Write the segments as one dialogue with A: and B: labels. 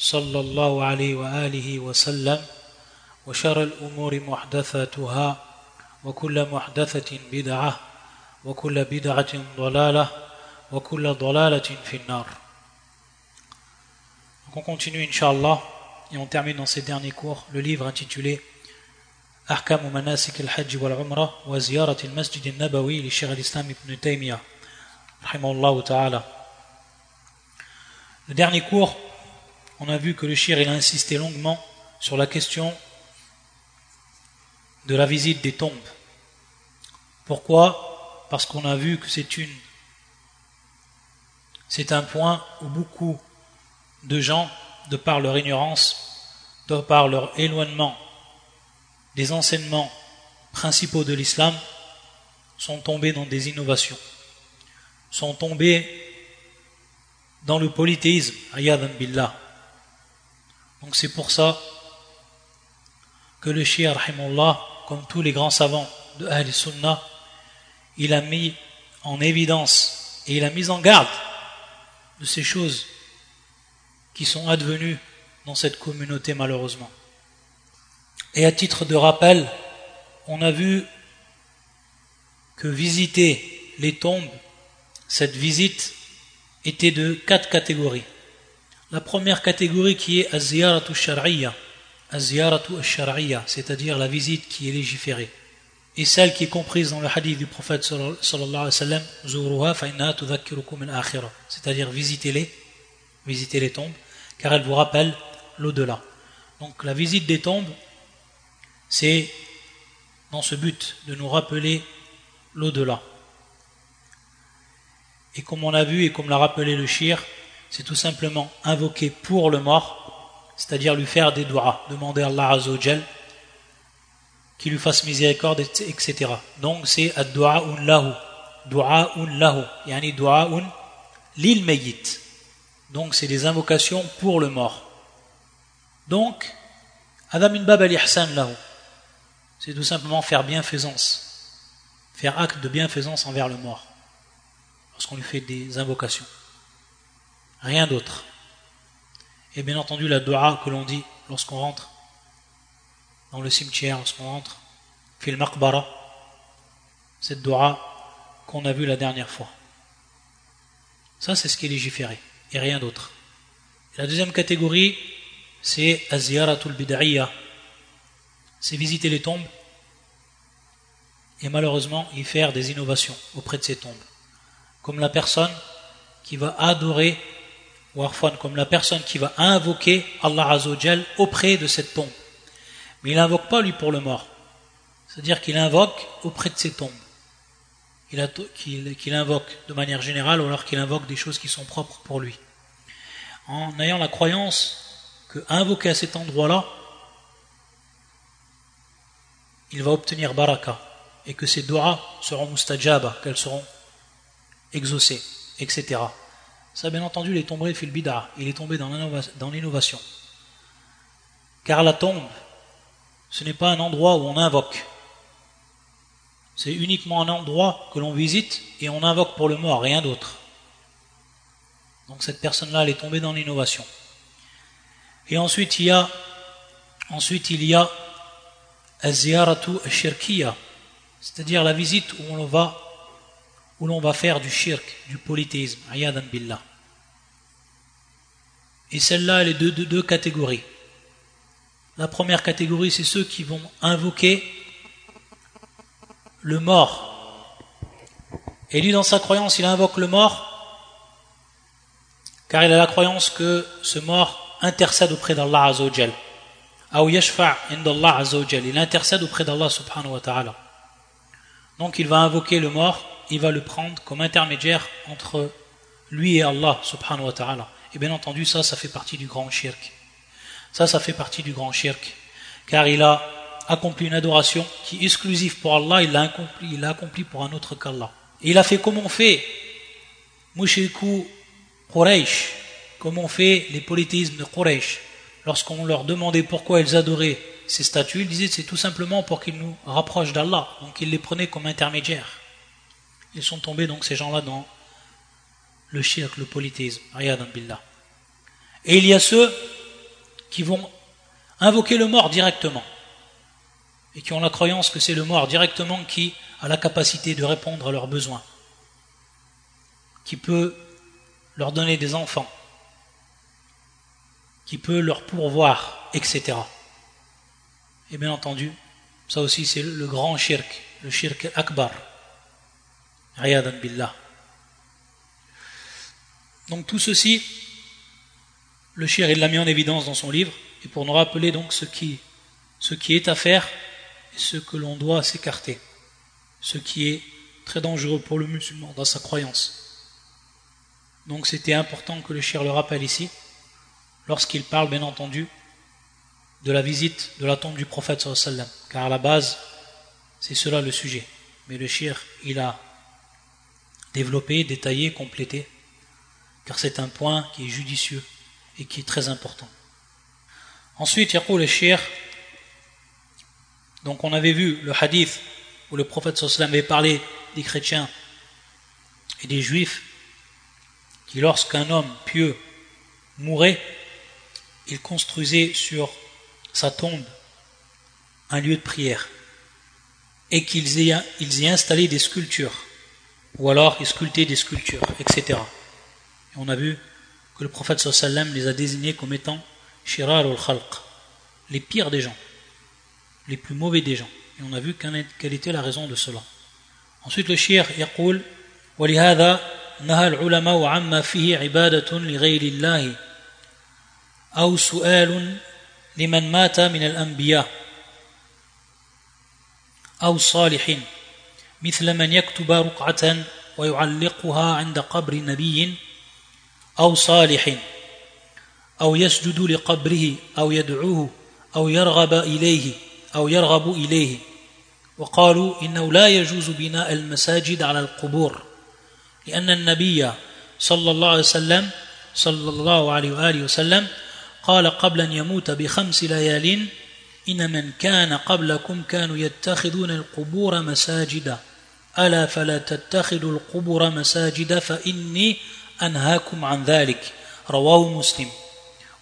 A: صلى الله عليه وآله وسلم وشر الأمور محدثاتها وكل محدثة بدعة وكل بدعة ضلالة وكل ضلالة في النار. Donc on continue Inch'Allah et on termine dans ces derniers cours le livre intitulé أحكام مناسك الحج والعمرة وزيارة المسجد النبوي لشيخ الإسلام ابن تيمية رحمه الله تعالى Le dernier cours, on a vu que le shir il a insisté longuement sur la question de la visite des tombes. Pourquoi? Parce qu'on a vu que c'est une c'est un point où beaucoup de gens, de par leur ignorance, de par leur éloignement des enseignements principaux de l'islam, sont tombés dans des innovations, sont tombés dans le polythéisme, ayadan billah. Donc c'est pour ça que le shia, comme tous les grands savants de Ahl Sunnah, il a mis en évidence et il a mis en garde de ces choses qui sont advenues dans cette communauté malheureusement. Et à titre de rappel, on a vu que visiter les tombes, cette visite était de quatre catégories. La première catégorie qui est az-ziyaratu shar'iyya, c'est-à-dire la visite qui est légiférée. Et celle qui est comprise dans le hadith du prophète sallallahu alayhi wa sallam, c'est-à-dire visitez-les, visitez les tombes, car elles vous rappellent l'au-delà. Donc la visite des tombes, c'est dans ce but de nous rappeler l'au-delà. Et comme on a vu et comme l'a rappelé le shir, c'est tout simplement invoquer pour le mort, c'est-à-dire lui faire des doigts, demander à Allah Azzawajal qu'il lui fasse miséricorde, etc. Donc c'est ad-du'a'un lahu, du'a'un lahu, yani du'a'un lil mayyit. Donc c'est des invocations pour le mort. Donc, adam min bab al-ihsan lahu c'est tout simplement faire bienfaisance, faire acte de bienfaisance envers le mort, lorsqu'on lui fait des invocations. Rien d'autre. Et bien entendu, la dua que l'on dit lorsqu'on rentre dans le cimetière, lorsqu'on rentre, fil maqbara, cette dua qu'on a vue la dernière fois. Ça, c'est ce qui est légiféré, et rien d'autre. La deuxième catégorie, c'est aziyaratul bid'iyya, c'est visiter les tombes et malheureusement y faire des innovations auprès de ces tombes. Comme la personne qui va adorer, ou comme la personne qui va invoquer Allah Azzawajal auprès de cette tombe. Mais il n'invoque pas lui pour le mort. C'est-à-dire qu'il invoque auprès de ces tombes. Qu'il invoque de manière générale ou alors qu'il invoque des choses qui sont propres pour lui. En ayant la croyance que invoquer à cet endroit-là, il va obtenir baraka et que ses doigts seront mustajaba, qu'elles seront exaucées, etc. Ça, bien entendu, il est tombé fil bid'a, il est tombé dans l'innovation. Car la tombe, ce n'est pas un endroit où on invoque. C'est uniquement un endroit que l'on visite et on invoque pour le mort, rien d'autre. Donc cette personne-là, elle est tombée dans l'innovation. Et ensuite, il y a, ensuite, il y a c'est-à-dire la visite où on va où l'on va faire du shirk, du polythéisme, ayadan billah. Et celle-là, elle est de deux, catégories. La première catégorie, c'est ceux qui vont invoquer le mort. Et lui, dans sa croyance, il invoque le mort car il a la croyance que ce mort intercède auprès d'Allah Azzawajal il intercède auprès d'Allah subhanahu wa ta'ala. Donc il va invoquer le mort, il va le prendre comme intermédiaire entre lui et Allah subhanahu wa ta'ala. Et bien entendu, ça, ça fait partie du grand shirk. Ça, ça fait partie du grand shirk. Car il a accompli une adoration qui est exclusive pour Allah, il l'a accompli, pour un autre qu'Allah. Et il a fait comme on fait Mushiku Quraysh, comme on fait les polythéismes de Quraysh. Lorsqu'on leur demandait pourquoi ils adoraient ces statues, ils disaient c'est tout simplement pour qu'ils nous rapprochent d'Allah. Donc ils les prenaient comme intermédiaires. Ils sont tombés donc ces gens-là dans le shirk, le polythéisme. billah. Et il y a ceux qui vont invoquer le mort directement et qui ont la croyance que c'est le mort directement qui a la capacité de répondre à leurs besoins, qui peut leur donner des enfants, qui peut leur pourvoir, etc. Et bien entendu, ça aussi c'est le grand shirk, le shirk akbar. Riyadan billah. Donc tout ceci, le shirk il l'a mis en évidence dans son livre, et pour nous rappeler donc ce qui, est à faire et ce que l'on doit s'écarter, ce qui est très dangereux pour le musulman dans sa croyance. Donc c'était important que le shir le rappelle ici, lorsqu'il parle bien entendu de la visite de la tombe du prophète car à la base c'est cela le sujet. Mais le shir il a développé, détaillé, complété, car c'est un point qui est judicieux et qui est très important. Ensuite, le shir. Donc, on avait vu le hadith où le prophète sallam avait parlé des chrétiens et des juifs qui, lorsqu'un homme pieux mourait, il construisait sur sa tombe un lieu de prière et qu'ils y, ils y installaient des sculptures ou alors ils sculptaient des sculptures, etc. Et on a vu que le prophète sallam les a désignés comme étant shirar al-khalq, les pires des gens, les plus mauvais des gens. Et on a vu quelle était la raison de cela. Ensuite, le shir يقول ولهذا نهى العلماء عما فيه عبادة لغير الله أو سؤال لمن مات من الأنبياء أو الصالحين مثل من يكتب رقعة ويعلقها عند قبر نبي أو صالح أو يسجد لقبره أو يدعوه أو يرغب إليه أو يرغب إليه. وقالوا إنه لا يجوز بناء المساجد على القبور لأن النبي صلى الله عليه وسلم صلى الله عليه وآله وسلم قال قبل أن يموت بخمس ليال إن من كان قبلكم كانوا يتخذون القبور مساجدا. ألا فلا تتخذوا القبور مساجد فإني أنهاكم عن ذلك. رواه مسلم.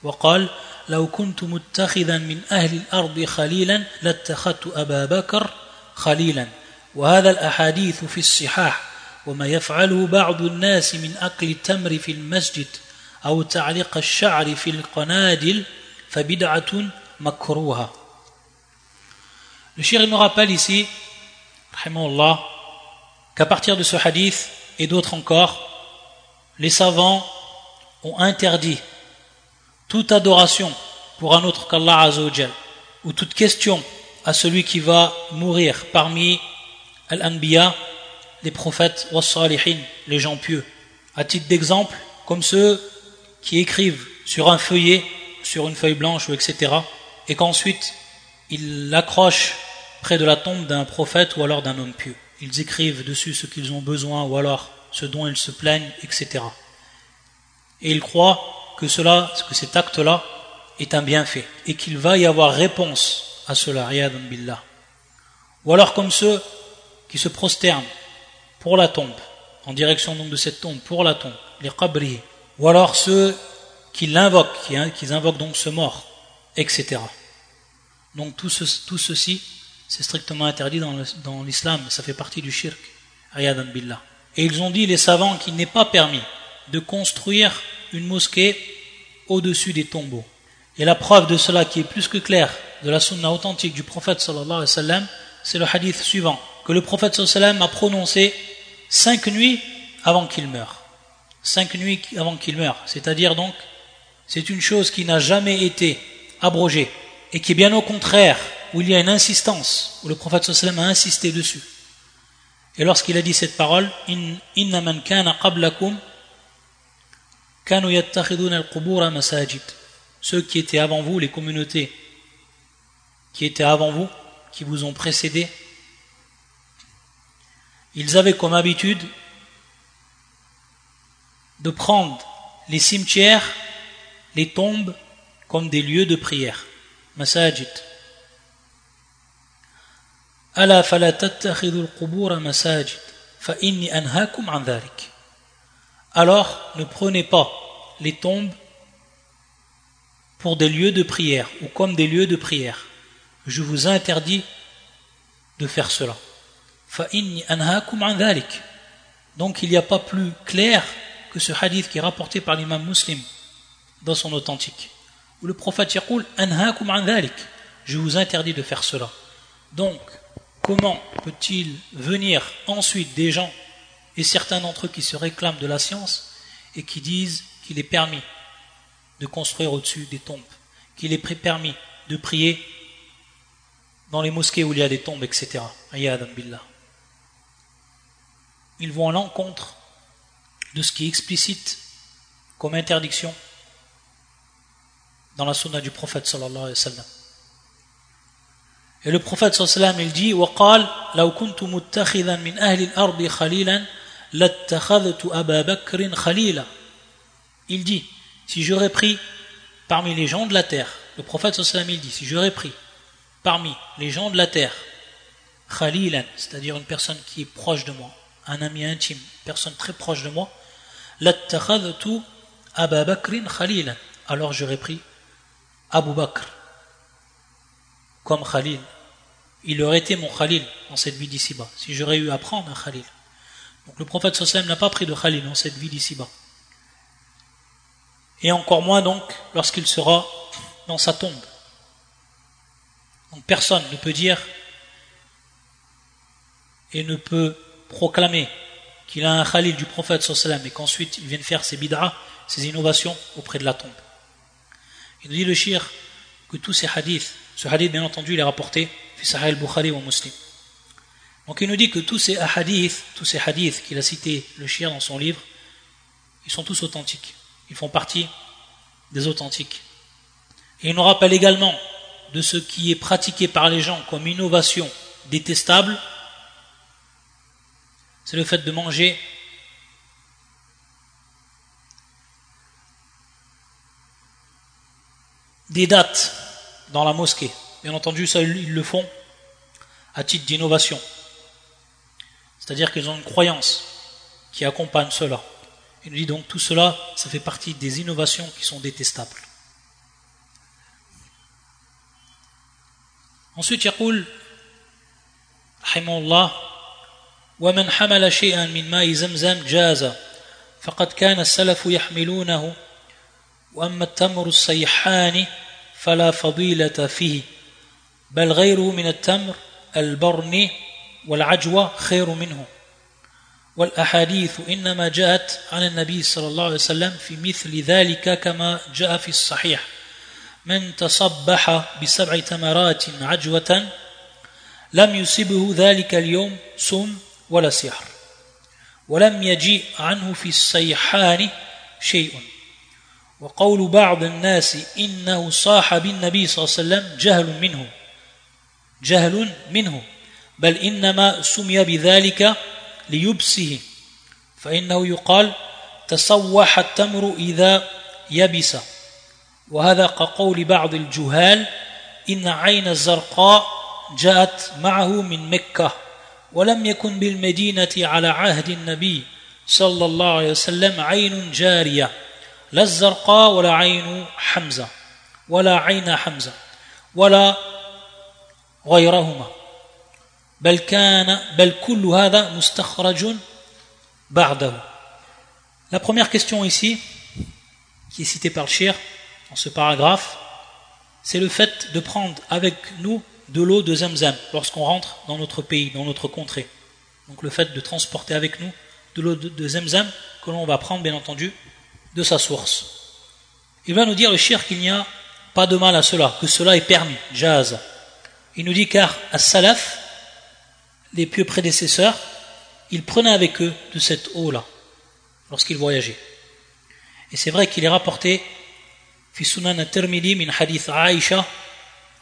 A: وقال لو كنت متخذا من أهل الأرض خليلا لاتخذت أبا بكر خليلا. وهذا الأحاديث في الصحاح. وما يفعله بعض الناس من أكل التمر في المسجد أو تعليق الشعر في القنادل فبدعة مكروهة. Le shir nous rappelle ici, qu'à partir de ce hadith et d'autres encore, les savants ont interdit toute adoration pour un autre qu'Allah Azzawajal, ou toute question à celui qui va mourir parmi Al-Anbiya, les prophètes, les gens pieux. À titre d'exemple, comme ceux qui écrivent sur un feuillet, sur une feuille blanche, ou etc., et qu'ensuite ils l'accrochent près de la tombe d'un prophète ou alors d'un homme pieux. Ils écrivent dessus ce qu'ils ont besoin ou alors ce dont ils se plaignent, etc. Et ils croient que cela, que cet acte-là est un bienfait et qu'il va y avoir réponse à cela, billah. Ou alors comme ceux qui se prosternent pour la tombe, en direction donc de cette tombe, pour la tombe, les qabri, ou alors ceux qui l'invoquent, qui, qui, invoquent donc ce mort, etc. Donc tout, tout ceci, c'est strictement interdit dans l'islam, ça fait partie du shirk, billah. Et ils ont dit, les savants, qu'il n'est pas permis de construire une mosquée au-dessus des tombeaux. Et la preuve de cela qui est plus que claire de la sunna authentique du prophète sallallahu alayhi wa sallam, c'est le hadith suivant, que le prophète sallallahu alayhi wa sallam a prononcé cinq nuits avant qu'il meure. Cinq nuits avant qu'il meure. C'est-à-dire donc, c'est une chose qui n'a jamais été abrogée et qui est bien au contraire, où il y a une insistance, où le prophète sallam a insisté dessus. Et lorsqu'il a dit cette parole, Inna kana qablakum ceux qui étaient avant vous, les communautés qui étaient avant vous, qui vous ont précédé, ils avaient comme habitude de prendre les cimetières, les tombes, comme des lieux de prière. Masajid. ألا فلا تتخذوا القبور مساجد فإني أنهاكم عن ذلك Alors, ne prenez pas les tombes pour des lieux de prière ou comme des lieux de prière. Je vous interdis de faire cela. فإني أنهاكم عن ذلك Donc il n'y a pas plus clair que ce hadith qui est rapporté par l'imam muslim dans son authentique. Où le prophète يقول أنهاكم عن ذلك Je vous interdis de faire cela. Donc, comment peut-il venir ensuite des gens et certains d'entre eux qui se réclament de la science et qui disent qu'il est permis de construire au-dessus des tombes, qu'il est permis de prier dans les mosquées où il y a des tombes, etc. Ils vont à l'encontre de ce qui est explicite comme interdiction dans la sunna du prophète sallallahu alayhi wa sallam. Et le prophète sallam il dit وقال لو كنت متخذا من أهل الأرض خليلا لاتخذت أبا بكر خليلا Il dit si j'aurais pris parmi les gens de la terre le prophète sallam il dit si j'aurais pris parmi les gens de la terre khalilan c'est-à-dire une personne qui est proche de moi un ami intime personne très proche de moi لاتخذت أبا بكر خليلا alors j'aurais pris Abu Bakr comme Khalil. Il aurait été mon Khalil dans cette vie d'ici-bas, si j'aurais eu à prendre un Khalil. Donc le prophète sallam n'a pas pris de Khalil dans cette vie d'ici-bas. Et encore moins donc lorsqu'il sera dans sa tombe. Donc personne ne peut dire et ne peut proclamer qu'il a un Khalil du prophète sallam et qu'ensuite il vienne faire ses bid'ah, ses innovations auprès de la tombe. Il nous dit le shir que tous ces hadiths ce hadith, bien entendu, il est rapporté Sahih al-Bukhari ou Muslim. Donc il nous dit que tous ces hadiths, tous ces hadiths qu'il a cités le chien dans son livre, ils sont tous authentiques. Ils font partie des authentiques. Et il nous rappelle également de ce qui est pratiqué par les gens comme innovation détestable, c'est le fait de manger des dates dans la mosquée. Bien entendu, ça, ils le font à titre d'innovation. C'est-à-dire qu'ils ont une croyance qui accompagne cela. Il nous dit donc tout cela, ça fait partie des innovations qui sont détestables. Ensuite, يقول رحمه الله ومن حمل شيئا من ماء زمزم جاز فقد كان السلف يحملونه وأما التمر الصيحان فلا فضيلة فيه بل غيره من التمر البرني والعجوة خير منه. والأحاديث إنما جاءت عن النبي صلى الله عليه وسلم في مثل ذلك كما جاء في الصحيح. من تصبح بسبع تمرات عجوة لم يصبه ذلك اليوم سم ولا سحر ولم يجيء عنه في الصيحان شيء. وقول بعض الناس إنه صاح بالنبي صلى الله عليه وسلم جهل منه جهل منه بل إنما سمي بذلك ليبسه فإنه يقال تصوح التمر إذا يبس وهذا كقول بعض الجهال إن عين الزرقاء جاءت معه من مكة ولم يكن بالمدينة على عهد النبي صلى الله عليه وسلم عين جارية. لا الزرقاء ولا عين حمزة ولا عين حمزة ولا غيرهما بل كان بل كل هذا مستخرج بعده La première question ici, qui est citée par le shir dans ce paragraphe, c'est le fait de prendre avec nous de l'eau de Zamzam lorsqu'on rentre dans notre pays, dans notre contrée. Donc le fait de transporter avec nous de l'eau de Zamzam que l'on va prendre bien entendu de sa source. Il va nous dire le shir qu'il n'y a pas de mal à cela, que cela est permis, jaz. Il nous dit car à salaf, les pieux prédécesseurs, ils prenaient avec eux de cette eau-là, lorsqu'ils voyageaient. Et c'est vrai qu'il est rapporté, في سنن الترمذي من حديث عائشة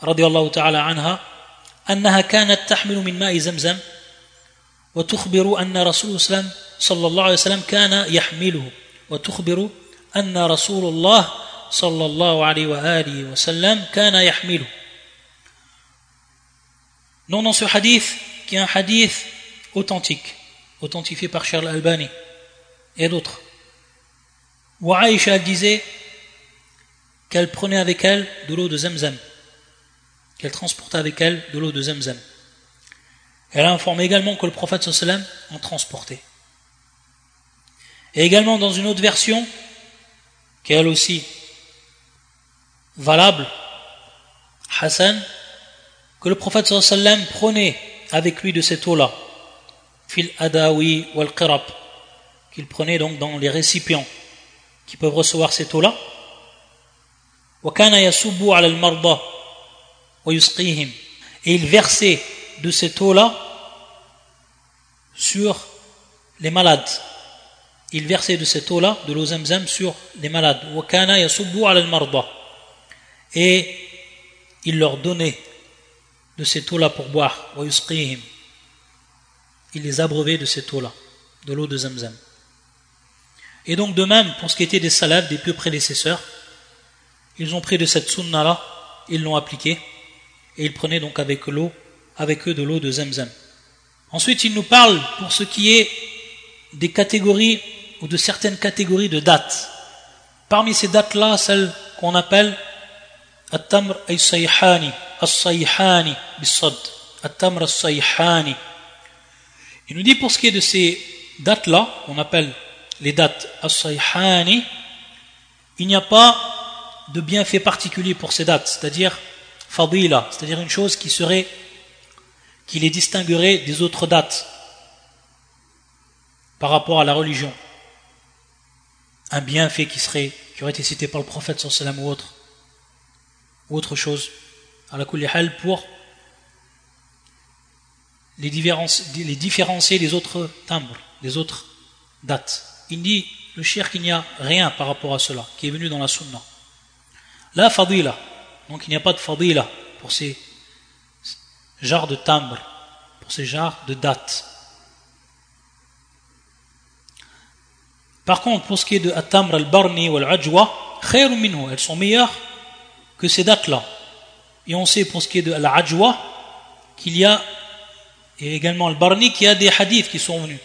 A: رضي الله تعالى عنها أنها كانت تحمل من ماء زمزم وتخبر أن رسول الله صلى الله عليه وسلم كان يحمله وتخبر أن رسول الله صلى الله عليه وآله وسلم كان يحمله Non, dans ce hadith, qui est un hadith authentique, authentifié par Charles Albani et d'autres, où Aïcha disait qu'elle prenait avec elle de l'eau de Zamzam, qu'elle transportait avec elle de l'eau de Zamzam. Elle a informé également que le prophète sallam en transportait. Et également dans une autre version, qui est elle aussi valable, Hassan, que le prophète sallam prenait avec lui de cette eau-là, fil adawi wal qirab, qu'il prenait donc dans les récipients qui peuvent recevoir cette eau-là, et il versait de cette eau-là sur les malades. Il versait de cette eau-là, de l'eau zamzam, sur les malades. Et il leur donnait de cette eau-là pour boire. Il les abreuvait de cette eau-là, de l'eau de zamzam. Et donc de même, pour ce qui était des salades, des pieux prédécesseurs, ils ont pris de cette sunna-là, ils l'ont appliquée, et ils prenaient donc avec l'eau, avec eux de l'eau de Zamzam. Ensuite, il nous parle pour ce qui est des catégories ou de certaines catégories de dates. Parmi ces dates-là, celles qu'on appelle At-Tamr ay-Sayhani, As-Sayhani, At-Tamr as-Sayhani. Il nous dit pour ce qui est de ces dates-là, qu'on appelle les dates As-Sayhani, il n'y a pas de bienfaits particuliers pour ces dates, c'est-à-dire fadila, c'est-à-dire une chose qui serait, qui les distinguerait des autres dates par rapport à la religion. Un bienfait qui serait, qui aurait été cité par le prophète sallam ou autre, autre chose, à la hal pour les, les différencier des autres timbres, des autres dates. Il dit, le cher qu'il n'y a rien par rapport à cela, qui est venu dans la sunna. La fadila. Donc il n'y a pas de fadila pour ces genres de timbre, pour ces genres de dates. Par contre, pour ce qui est de Atamr al-Barni ou al-Ajwa, elles sont meilleures que ces dates-là. Et on sait pour ce qui est de al-Ajwa qu'il y a, et également al-Barni, qu'il y a des hadiths qui sont venus.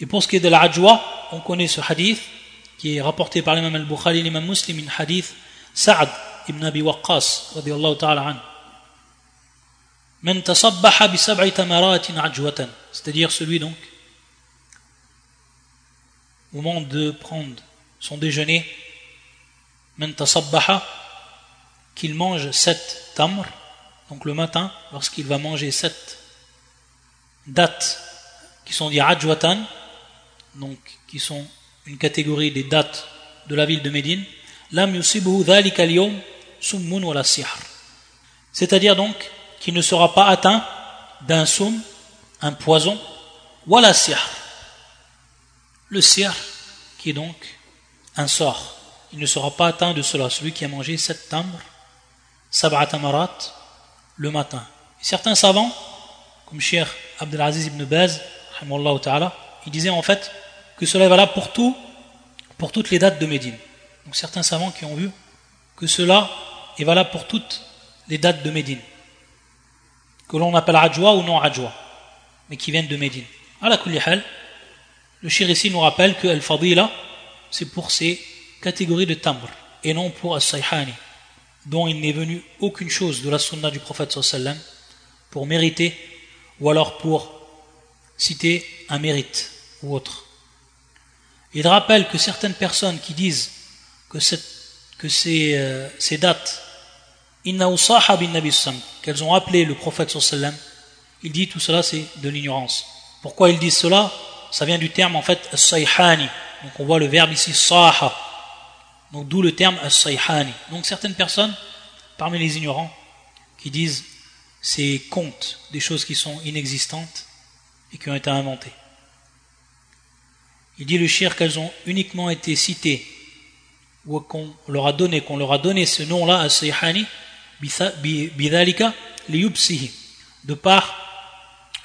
A: Et pour ce qui est de l'Ajwa, on connaît ce hadith qui est rapporté par l'imam al-Bukhari l'imam Muslim, une hadith Sa'ad ibn Abi Waqqas, radiallahu ta'ala an. Man tasabbaha bi sab'i tamaratin ajwatan. C'est-à-dire celui donc, au moment de prendre son déjeuner, qu'il mange sept tamr, donc le matin, lorsqu'il va manger sept dates qui sont dit ajwatan, donc qui sont une catégorie des dates de la ville de Médine, c'est-à-dire donc qu'il ne sera pas atteint d'un soum, un poison, wala sihr. Le sihr, qui est donc un sort. Il ne sera pas atteint de cela, celui qui a mangé sept tamr, sab'a tamarat, le matin. certains savants, comme Cheikh Abdelaziz ibn Baz, il disait en fait que cela est valable pour tout, pour toutes les dates de Médine. Donc certains savants qui ont vu que cela est valable pour toutes les dates de Médine, que l'on appelle Adjoua ou non Adjoua, mais qui viennent de Médine. À la le shir ici nous rappelle que Al-Fadila, c'est pour ces catégories de tamr, et non pour As-Sayhani, dont il n'est venu aucune chose de la sunna du prophète sallam pour mériter, ou alors pour citer un mérite ou autre. Il rappelle que certaines personnes qui disent que, que ces, euh, ces dates, qu'elles ont appelé le prophète sallam, il dit tout cela c'est de l'ignorance. Pourquoi ils disent cela? Ça vient du terme en fait as-sayhani. Donc on voit le verbe ici saha. Donc d'où le terme as-sayhani. Donc certaines personnes, parmi les ignorants, qui disent ces contes, des choses qui sont inexistantes et qui ont été inventées. Il dit le shir qu'elles ont uniquement été citées ou qu'on leur a donné, qu'on leur a donné ce nom-là, As-Sayhani, bidhalika liyubsihi, de par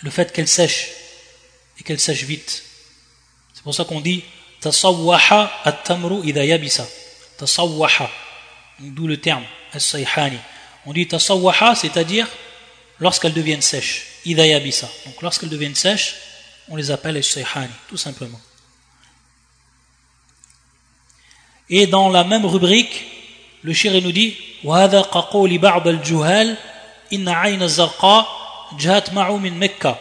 A: le fait qu'elle sèche et qu'elle sèche vite. C'est pour ça qu'on dit tasawwaha at-tamru idha yabisa. Tasawwaha, d'où le terme as-sayhani. On dit tasawwaha, c'est-à-dire lorsqu'elles deviennent sèches. Idha yabisa. Donc lorsqu'elles deviennent sèches, on les appelle as-sayhani, tout simplement. Et dans la même rubrique, le shir nous dit وهذا كقول بعض الجهال إن عين الزرقاء جاءت معه من مكة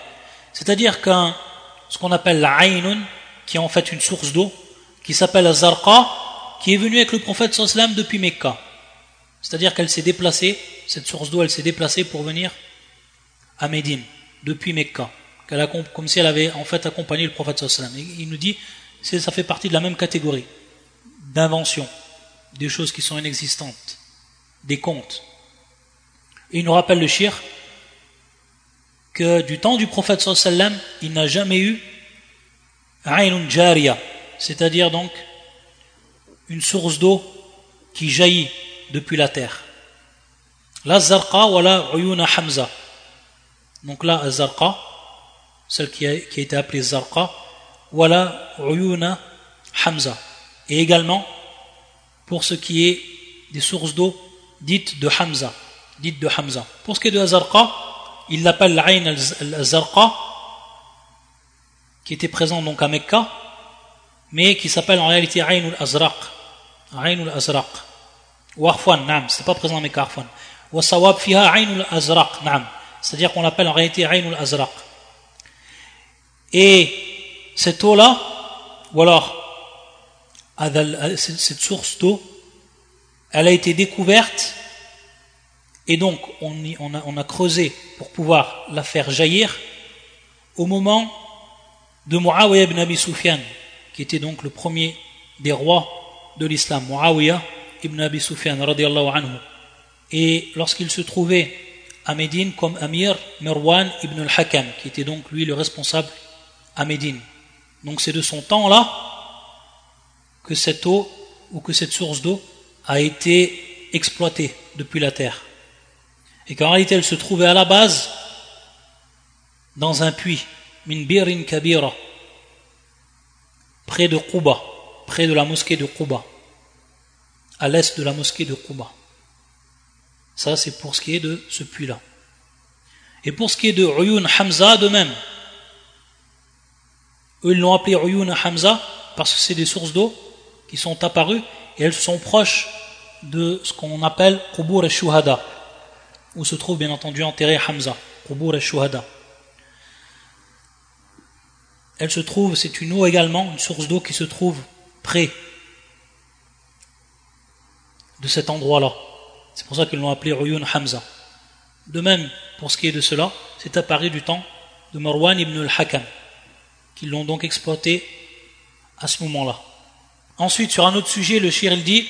A: c'est-à-dire qu'un ce qu'on appelle la Aynun qui est en fait une source d'eau qui s'appelle Zarqa qui est venue avec le prophète sallam depuis Mecca c'est-à-dire qu'elle s'est déplacée cette source d'eau elle s'est déplacée pour venir à Médine depuis Mecca comme si elle avait en fait accompagné le prophète sallam il nous dit ça fait partie de la même catégorie d'invention, des choses qui sont inexistantes, des contes. Et il nous rappelle le shir que du temps du prophète sallam, il n'a jamais eu Aynun Jariya, c'est-à-dire donc une source d'eau qui jaillit depuis la terre. La Zarqa ou la Uyuna Hamza. Donc là, Zarqa, celle qui a, été appelée Zarqa, ou la Uyuna Hamza et également pour ce qui est des sources d'eau dites de Hamza. Dites de Hamza. Pour ce qui est de Azarqa, il l'appelle l'Ain al-Azarqa, qui était présent donc à Mecca, mais qui s'appelle en réalité Ain al-Azraq. Ain al-Azraq. Ou Arfwan, naam, c'est pas présent à Mecca, Arfwan. Wa sawab fiha Ain al-Azraq, naam. C'est-à-dire qu'on l'appelle en réalité Ain al-Azraq. Et cette eau-là, ou alors cette source d'eau, elle a été découverte et donc on, a, on, a, creusé pour pouvoir la faire jaillir au moment de Muawiyah ibn Abi Sufyan, qui était donc le premier des rois de l'islam, Muawiyah ibn Abi Sufyan anhu. Et lorsqu'il se trouvait à Médine comme Amir Merwan ibn al-Hakam, qui était donc lui le responsable à Médine. Donc c'est de son temps là que cette eau ou que cette source d'eau a été exploitée depuis la terre. Et qu'en réalité elle se trouvait à la base dans un puits, min birin kabira, près de Quba, près de la mosquée de Quba, à l'est de la mosquée de Quba. Ça c'est pour ce qui est de ce puits-là. Et pour ce qui est de Uyun Hamza de même, eux ils l'ont appelé Uyun Hamza parce que c'est des sources d'eau qui sont apparues et elles sont proches de ce qu'on appelle Qubur al-Shuhada, où se trouve bien entendu enterré Hamza, Qubur al-Shuhada. Elle se trouve, c'est une eau également, une source d'eau qui se trouve près de cet endroit-là. C'est pour ça qu'ils l'ont appelé Ruyun Hamza. De même, pour ce qui est de cela, c'est apparu du temps de Marwan ibn al-Hakam, qui l'ont donc exploité à ce moment-là. Ensuite, sur un autre sujet, le shir il dit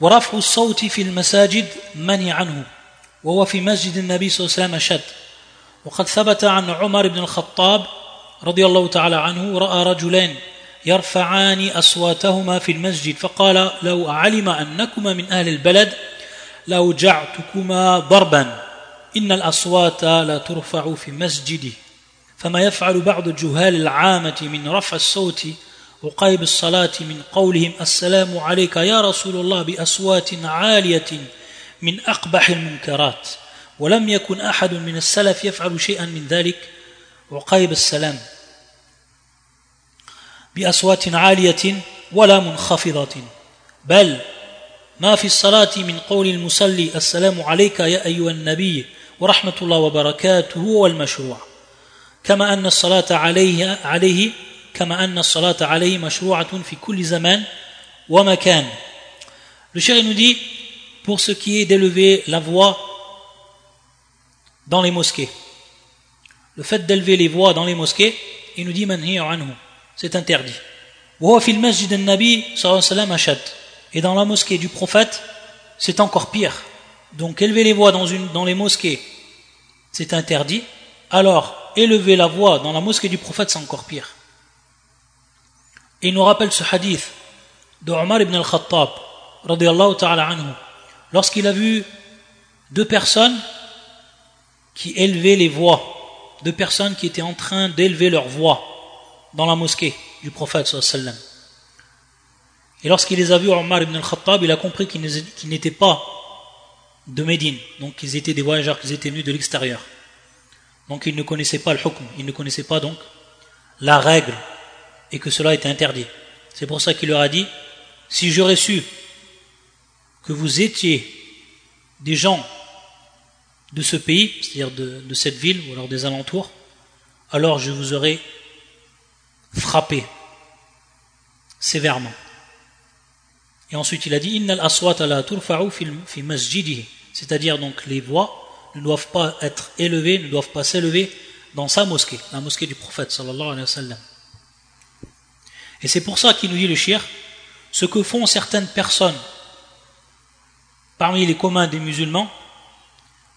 A: ورفع الصوت في المساجد منع عنه وهو في مسجد النبي صلى الله عليه وسلم أشد وقد ثبت عن عمر بن الخطاب رضي الله تعالى عنه رأى رجلين يرفعان أصواتهما في المسجد فقال لو علم أنكما من أهل البلد لأوجعتكما ضربا إن الأصوات لا ترفع في مسجده فما يفعل بعض الجهال العامة من رفع الصوت وقيب الصلاة من قولهم السلام عليك يا رسول الله بأصوات عالية من أقبح المنكرات ولم يكن أحد من السلف يفعل شيئا من ذلك. وقيب السلام بأصوات عالية ولا منخفضة. بل ما في الصلاة من قول المصلي السلام عليك يا أيها النبي ورحمة الله وبركاته هو المشروع كما أن الصلاة عليه, عليه le chéri nous dit pour ce qui est d'élever la voix dans les mosquées. Le fait d'élever les voix dans les mosquées il nous dit c'est interdit. Et dans la mosquée du prophète c'est encore pire. Donc élever les voix dans, une, dans les mosquées c'est interdit. Alors élever la voix dans la mosquée du prophète c'est encore pire. Et il nous rappelle ce hadith de Omar ibn al-Khattab, lorsqu'il a vu deux personnes qui élevaient les voix, deux personnes qui étaient en train d'élever leur voix dans la mosquée du prophète. Et lorsqu'il les a vus, Omar ibn al-Khattab, il a compris qu'ils n'étaient pas de Médine, donc ils étaient des voyageurs, qu'ils étaient venus de l'extérieur. Donc ils ne connaissaient pas le hukm, ils ne connaissaient pas donc la règle et que cela était interdit. C'est pour ça qu'il leur a dit si j'aurais su que vous étiez des gens de ce pays, c'est-à-dire de, cette ville ou alors des alentours, alors je vous aurais frappé sévèrement. Et ensuite il a dit Innal c'est-à-dire donc les voix ne doivent pas être élevées, ne doivent pas s'élever dans sa mosquée, la mosquée du prophète sallallahu alayhi wa. Et c'est pour ça qu'il nous dit le shir, ce que font certaines personnes parmi les communs des musulmans,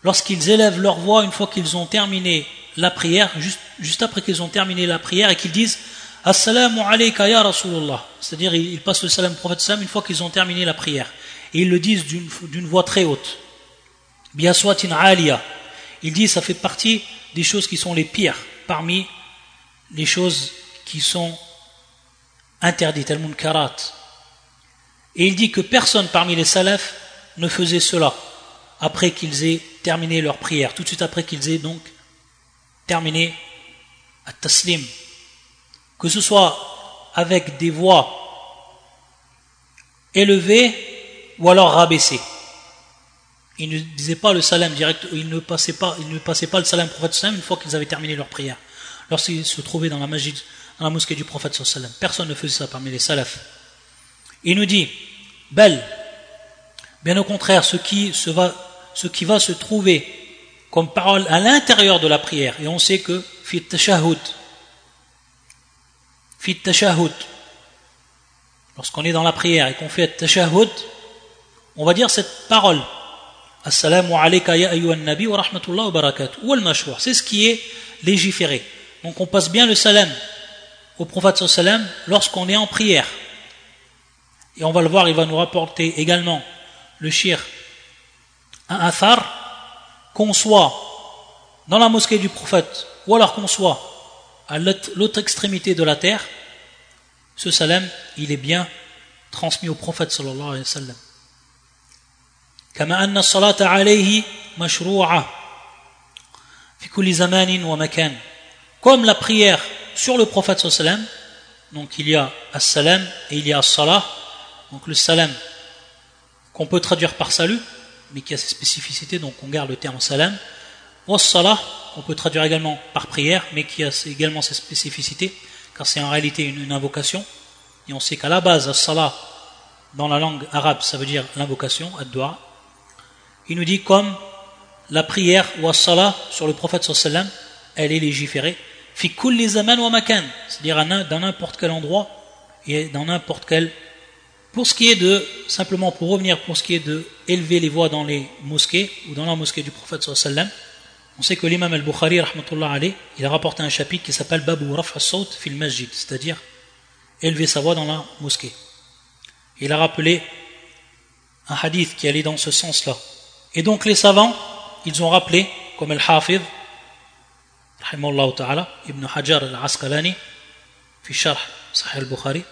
A: lorsqu'ils élèvent leur voix une fois qu'ils ont terminé la prière, juste, juste après qu'ils ont terminé la prière et qu'ils disent Assalamu alayka ya Rasulullah. C'est-à-dire, ils passent le salam au prophète une fois qu'ils ont terminé la prière. Et ils le disent d'une voix très haute. Biaswatin aliya. Ils disent, ça fait partie des choses qui sont les pires parmi les choses qui sont interdites, al-munkarat. Et il dit que personne parmi les salafs ne faisait cela après qu'ils aient terminé leur prière, tout de suite après qu'ils aient donc terminé à taslim, que ce soit avec des voix élevées ou alors rabaissées. Il ne disait pas le salam direct, il ne passait pas, il ne passait pas le salam prophète une fois qu'ils avaient terminé leur prière. Lorsqu'ils se trouvaient dans la, magie, dans la mosquée du prophète sallam. Personne ne faisait ça parmi les salafs. Il nous dit, belle, bien au contraire, ce qui, va, se trouver comme parole à l'intérieur de la prière, et on sait que fit tashahud, fit lorsqu'on est dans la prière et qu'on fait tashahud, on va dire cette parole. Assalamu alayka nabi wa wa barakatuh. Ou al C'est ce qui est légiféré. Donc on passe bien le salam au prophète sallam lorsqu'on est en prière. Et on va le voir, il va nous rapporter également le shir un athar qu'on soit dans la mosquée du prophète ou alors qu'on soit à l'autre extrémité de la terre, ce salam, il est bien transmis au prophète sallallahu alayhi wa sallam. كما أن الصلاة عليه مشروعة في كل زمان ومكان comme la prière sur le prophète sallam donc il y a as-salam et il y a as-salah donc le salam qu'on peut traduire par salut mais qui a ses spécificités donc on garde le terme salam ou salah qu'on peut traduire également par prière mais qui a également ses spécificités car c'est en réalité une, invocation et on sait qu'à la base as-salah dans la langue arabe ça veut dire l'invocation ad-dua il nous dit comme la prière ou salah sur le prophète sallam, elle est légiférée. Fi kulli wa makan, c'est-à-dire dans n'importe quel endroit et dans n'importe quel. Pour ce qui est de, simplement pour revenir pour ce qui est de élever les voix dans les mosquées ou dans la mosquée du prophète sallam, on sait que l'imam al-Bukhari, il a rapporté un chapitre qui s'appelle Babu Raf al fil masjid, c'est-à-dire élever sa voix dans la mosquée. Il a rappelé un hadith qui allait dans ce sens-là. Et donc les savants, ils ont rappelé, comme Al-Hafidh, Ibn Hajar al-Asqalani, Sahih al-Bukhari,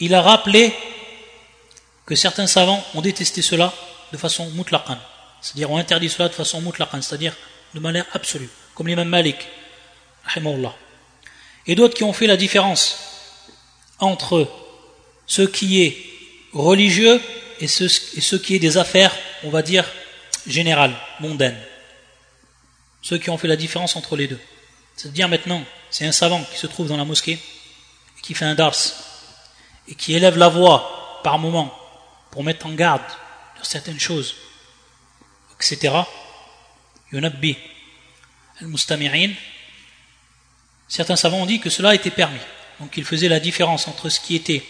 A: il a rappelé que certains savants ont détesté cela de façon mutlaqan, c'est-à-dire ont interdit cela de façon mutlaqan, c'est-à-dire de manière absolue, comme l'imam Malik, et d'autres qui ont fait la différence entre ce qui est religieux et ce, qui est des affaires, on va dire, générale, mondaine. Ceux qui ont fait la différence entre les deux. C'est-à-dire maintenant, c'est un savant qui se trouve dans la mosquée, qui fait un dars, et qui élève la voix par moment pour mettre en garde sur certaines choses, etc. Yunabbi al-mustami'in. Certains savants ont dit que cela était permis. Donc il faisait la différence entre ce qui était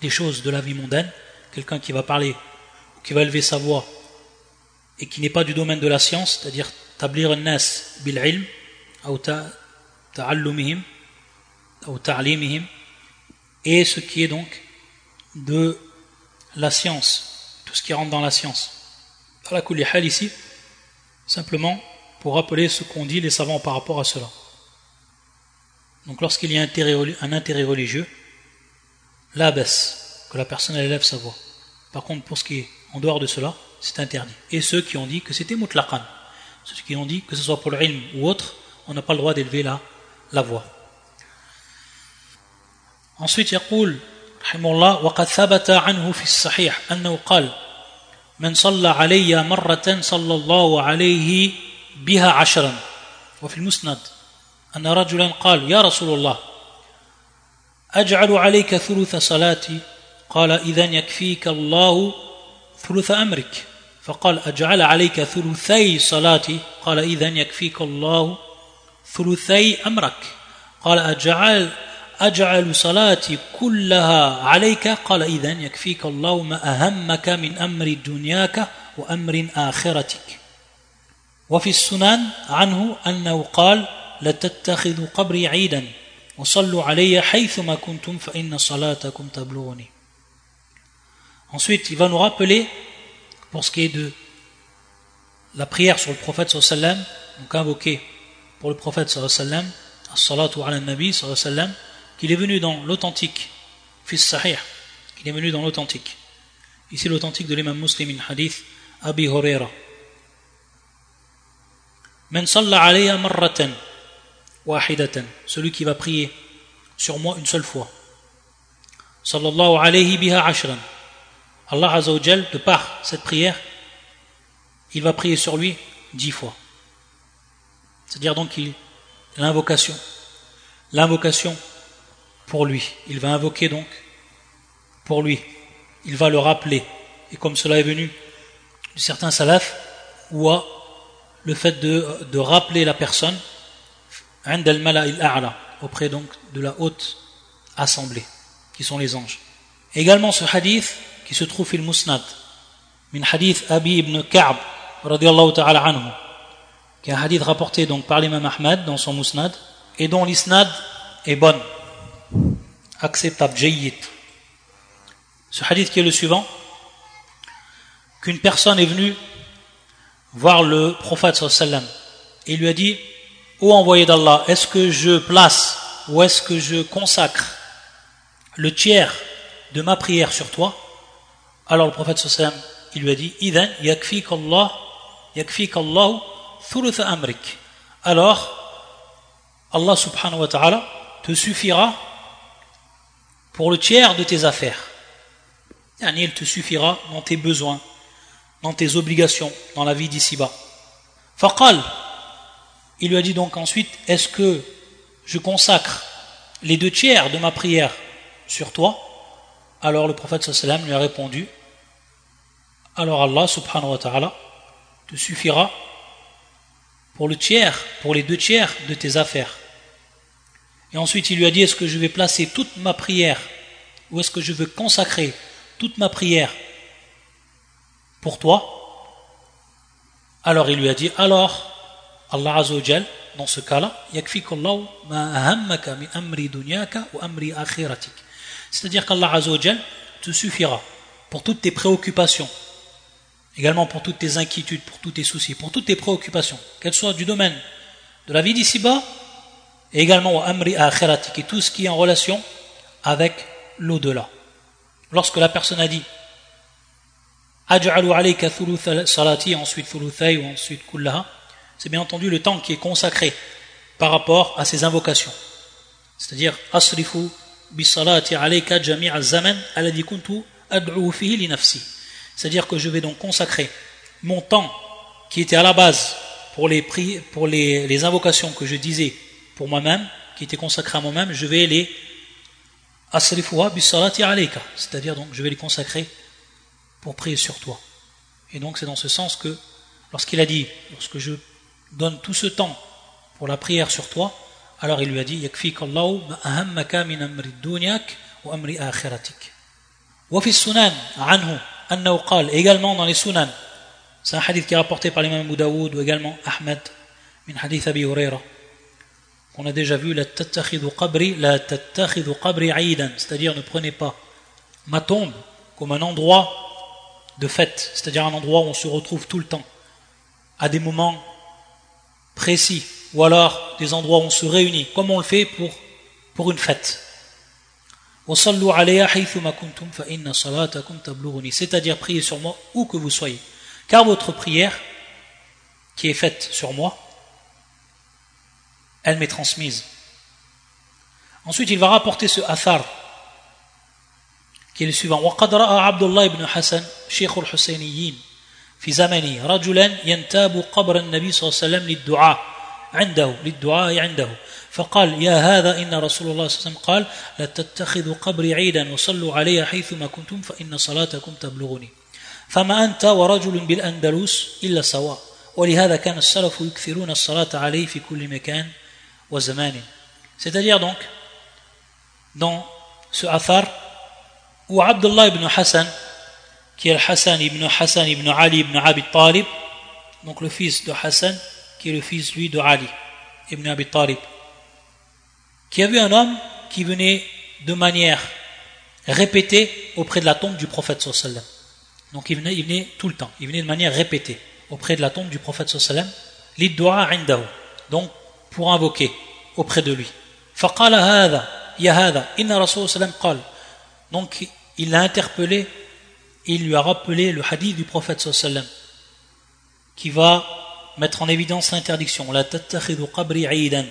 A: des choses de la vie mondaine, quelqu'un qui va parler ou qui va élever sa voix et qui n'est pas du domaine de la science, c'est-à-dire tablir nas bil ilm ou ta'allumihim ou ta'limihim et ce qui est donc de la science, tout ce qui rentre dans la science. la kulihal ici, simplement pour rappeler ce qu'ont dit les savants par rapport à cela. Donc lorsqu'il y a un intérêt religieux, la baisse, que la personne élève sa voix. Par contre, pour ce qui est en dehors de cela, c'est interdit. Et ceux qui ont dit que c'était mutlaqan, ceux qui ont dit que ce soit pour le l'ilm ou autre, on n'a pas le droit d'élever la, la voix. Ensuite, il رحمه الله وقد ثبت عنه في الصحيح أنه قال من صلى علي مرة صلى الله عليه بها عشرا وفي المسند أن رجلا قال يا رسول الله أجعل عليك ثلث صلاتي قال إذا يكفيك الله ثلث أمرك فقال أجعل عليك ثلثي صلاتي قال إذا يكفيك الله ثلثي أمرك قال أجعل أجعل صلاتي كلها عليك؟ قال إذا يكفيك الله ما أهمك من أمر دنياك وأمر آخرتك. وفي السنن عنه أنه قال لتتخذوا قبري عيدا وصلوا علي حيثما كنتم فإن صلاتكم تبلغني. Ensuite, il va nous rappeler, pour ce qui est de la prière sur le prophète sallam, donc invoqué pour le prophète sallam, as-salatu ala nabi sallam, qu'il est venu dans l'authentique, fils sahih, qu'il est venu dans l'authentique. Ici l'authentique de l'imam muslim in hadith, Abi Huraira. Salla alayya marratan wahidatan, celui qui va prier sur moi une seule fois. Sallallahu alayhi biha ashran. Allah Azzawajal, de par cette prière, il va prier sur lui dix fois. C'est-à-dire donc l'invocation. L'invocation pour lui. Il va invoquer donc pour lui. Il va le rappeler. Et comme cela est venu de certains salafs, ou à le fait de, de rappeler la personne auprès donc de la haute assemblée, qui sont les anges. également ce hadith qui se trouve il musnad, min hadith Abi ibn Ka'b, radiallahu ta'ala anhu, qui est un hadith rapporté donc par l'imam Ahmad dans son musnad, et dont l'isnad est bonne, acceptable, jayyid. Ce hadith qui est le suivant, qu'une personne est venue voir le prophète sallam et lui a dit Ô envoyé d'Allah, est-ce que je place ou est-ce que je consacre le tiers de ma prière sur toi? Alors le prophète sallam, il lui a dit Idan yakfik Allah, yakfik Allah amrik. Alors, Allah subhanahu wa ta'ala te suffira pour le tiers de tes affaires. Il te suffira dans tes besoins, dans tes obligations, dans la vie d'ici-bas. Faqal, il lui a dit donc ensuite Est-ce que je consacre les deux tiers de ma prière sur toi? Alors le prophète lui a répondu alors Allah subhanahu wa ta'ala te suffira pour le tiers, pour les deux tiers de tes affaires. Et ensuite il lui a dit, est-ce que je vais placer toute ma prière ou est-ce que je veux consacrer toute ma prière pour toi? Alors il lui a dit, alors Allah Azzawajal, dans ce cas-là, c'est-à-dire qu'Allah Azzawajal te suffira pour toutes tes préoccupations également pour toutes tes inquiétudes, pour tous tes soucis, pour toutes tes préoccupations, qu'elles soient du domaine de la vie d'ici-bas, et également au amri akhiratik, et tout ce qui est en relation avec l'au-delà. Lorsque la personne a dit Aj'alu alayka salati, ensuite thuluthay, ou ensuite kullaha, c'est bien entendu le temps qui est consacré par rapport à ces invocations. C'est-à-dire, asrifu bi salati alayka jami'a zaman alladhi kuntu ad'u fihi li nafsi. C'est-à-dire que je vais donc consacrer mon temps qui était à la base pour les, pour les, invocations que je disais pour moi-même, qui étaient consacrés à moi-même, je vais les asrifuha bisalati alayka, c'est-à-dire donc je vais les consacrer pour prier sur toi. Et donc c'est dans ce sens que lorsqu'il a dit, lorsque je donne tout ce temps pour la prière sur toi, alors il lui a dit, yakfik Allahu ma'ahammaka min amri dunyak wa amri akhiratik. Wa fi sunan anhu annahu qal, également dans les sunan, c'est un hadith qui est rapporté par l'imam Abu Daoud ou également Ahmed, min hadith Abi Hurairah, on a déjà vu la qabri la qabri aidan c'est-à-dire ne prenez pas ma tombe comme un endroit de fête, c'est-à-dire un endroit où on se retrouve tout le temps, à des moments précis, ou alors des endroits où on se réunit, comme on le fait pour, pour une fête. C'est-à-dire priez sur moi où que vous soyez. Car votre prière, qui est faite sur moi, elle m'est transmise. Ensuite, il va rapporter ce athar, qui est le suivant. وقد رأى عبد الله بن حسن شيخ الحسينيين في زمنه رجلا ينتاب قبر النبي صلى الله عليه وسلم للدعاء عنده للدعاء عنده فقال يا هذا إن رسول الله صلى الله عليه وسلم قال لا تتخذوا قبري عيدا وصلوا علي حيثما كنتم فإن صلاتكم تبلغني فما أنت ورجل بالأندلس إلا سواء ولهذا كان السلف يكثرون الصلاة عليه في كل مكان وزمان c'est-à-dire donc, dans ce athar, où Abdullah ibn Hassan, qui est le Hassan ibn Hassan ibn Ali ibn Abi Talib, donc le fils de Hassan, qui est le fils lui de Ali ibn Abi Talib, qui a vu un homme qui venait de manière répétée auprès de la tombe du prophète sallam. Donc il venait, il venait tout le temps, il venait de manière répétée auprès de la tombe du prophète sallam, l'iddu'a indahu, donc pour invoquer auprès de lui. فقال هذا يا هذا إن رسول sallam قال donc il l'a interpellé il lui a rappelé le hadith du prophète sallam qui va mettre en évidence l'interdiction la tattakhidhu qabri aidan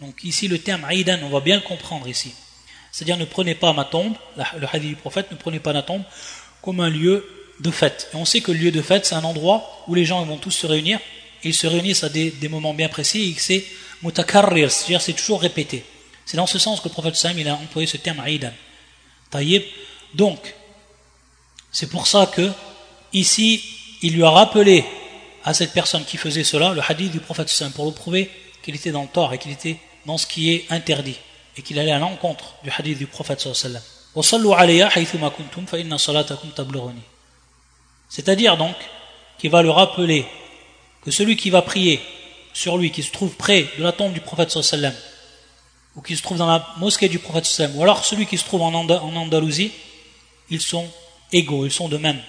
A: donc ici le terme aidan on va bien le comprendre ici c'est-à-dire ne prenez pas ma tombe le hadith du prophète ne prenez pas ma tombe comme un lieu de fête et on sait que le lieu de fête c'est un endroit où les gens vont tous se réunir et ils se réunissent à des, des moments bien précis et c'est c'est-à-dire c'est toujours répété. C'est dans ce sens que le prophète sallam il a employé ce terme aidan. Taïb donc c'est pour ça que ici il lui a rappelé à cette personne qui faisait cela le hadith du prophète sallam pour le prouver qu'il était dans le tort et qu'il était dans ce qui est interdit et qu'il allait à l'encontre du hadith du prophète sallam. C'est-à-dire donc qu'il va le rappeler que celui qui va prier sur lui, qui se trouve près de la tombe du prophète sallam, ou qui se trouve dans la mosquée du prophète sallam, ou alors celui qui se trouve en, Andalousie, ils sont égaux, ils sont de même.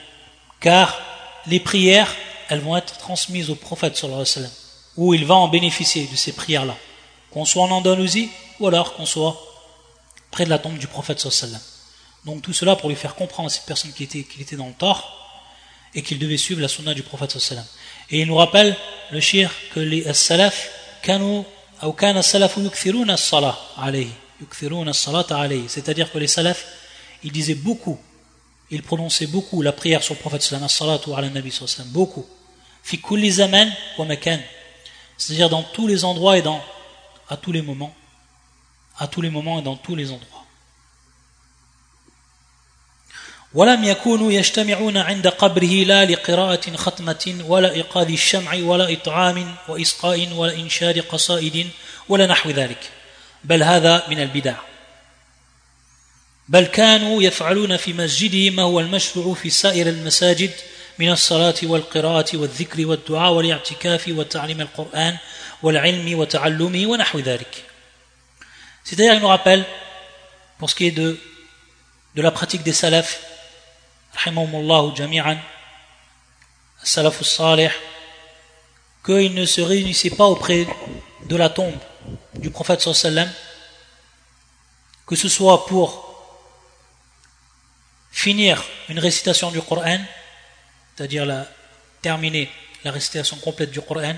A: Car les prières, elles vont être transmises au prophète sallam, où il va en bénéficier de ces prières-là. Qu'on soit en Andalousie, ou alors qu'on soit près de la tombe du prophète sallam. Donc tout cela pour lui faire comprendre à cette personne qu'il était, était dans le tort, et qu'il devait suivre la sunna du prophète sallam. Et il nous rappelle, le shir, que les salaf, c'est-à-dire que les salaf, ils disaient beaucoup, ils prononçaient beaucoup la prière sur le prophète beaucoup. C'est-à-dire dans tous les endroits et dans, à tous les moments, à tous les moments et dans tous les endroits. ولم يكونوا يجتمعون عند قبره لا لقراءة ختمة ولا إيقاظ الشمع ولا إطعام وإسقاء ولا إنشاد قصائد ولا نحو ذلك. بل هذا من البدع. بل كانوا يفعلون في مسجده ما هو المشروع في سائر المساجد من الصلاة والقراءة والذكر والدعاء والاعتكاف وتعليم القرآن والعلم وتعلمه ونحو ذلك. C'est-à-dire, il nous rappelle, pour ce qui est de, de la pratique des salafs, rahimahumullah jami'an, salafus salih, qu'ils ne se réunissaient pas auprès de la tombe du prophète sallam, que ce soit pour finir une récitation du Coran, c'est-à-dire la, terminer la récitation complète du Coran,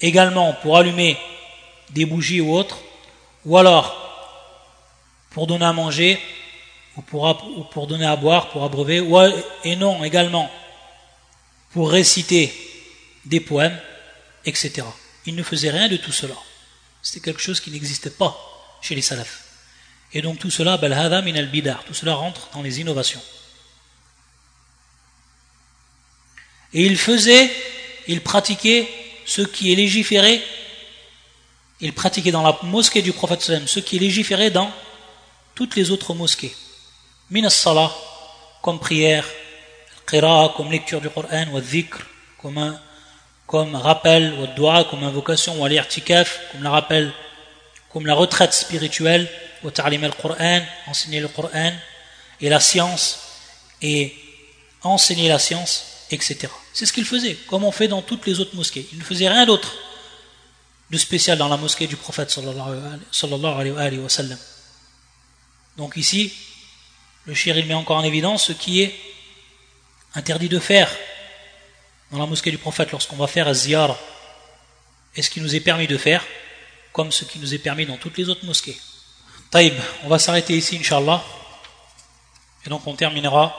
A: également pour allumer des bougies ou autres, ou alors pour donner à manger, ou pour, donner à boire, pour abreuver, et non également pour réciter des poèmes, etc. Il ne faisait rien de tout cela. C'était quelque chose qui n'existait pas chez les salafs. Et donc tout cela, min al bidar, tout cela rentre dans les innovations. Et il faisait, il pratiquait ce qui est légiféré, il pratiquait dans la mosquée du prophète ce qui est légiféré dans toutes les autres mosquées. Min salah comme prière, qira, comme lecture du Coran, ou dhikr, comme, comme rappel, ou dua, comme invocation, ou l'irtikaf, comme la rappel, comme la retraite spirituelle, ou ta'lim al-Qur'an, enseigner le Coran, et la science et enseigner la science, etc. C'est ce qu'il faisait, comme on fait dans toutes les autres mosquées. Il ne faisait rien d'autre de spécial dans la mosquée du prophète sallallahu alayhi wa sallam. Donc ici, le shir il met encore en évidence ce qui est interdit de faire dans la mosquée du prophète lorsqu'on va faire ziyara et ce qui nous est permis de faire comme ce qui nous est permis dans toutes les autres mosquées? Taïb, on va s'arrêter ici, Inch'Allah. Et donc on terminera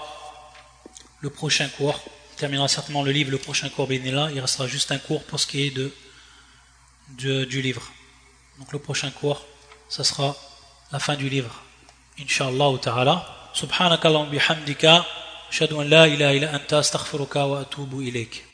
A: le prochain cours. On terminera certainement le livre, le prochain cours, là. Il restera juste un cours pour ce qui est du livre. Donc le prochain cours, ça sera la fin du livre. Inch'Allah ta'ala. سبحانك اللهم بحمدك أشهد أن لا إله إلا أنت أستغفرك وأتوب إليك.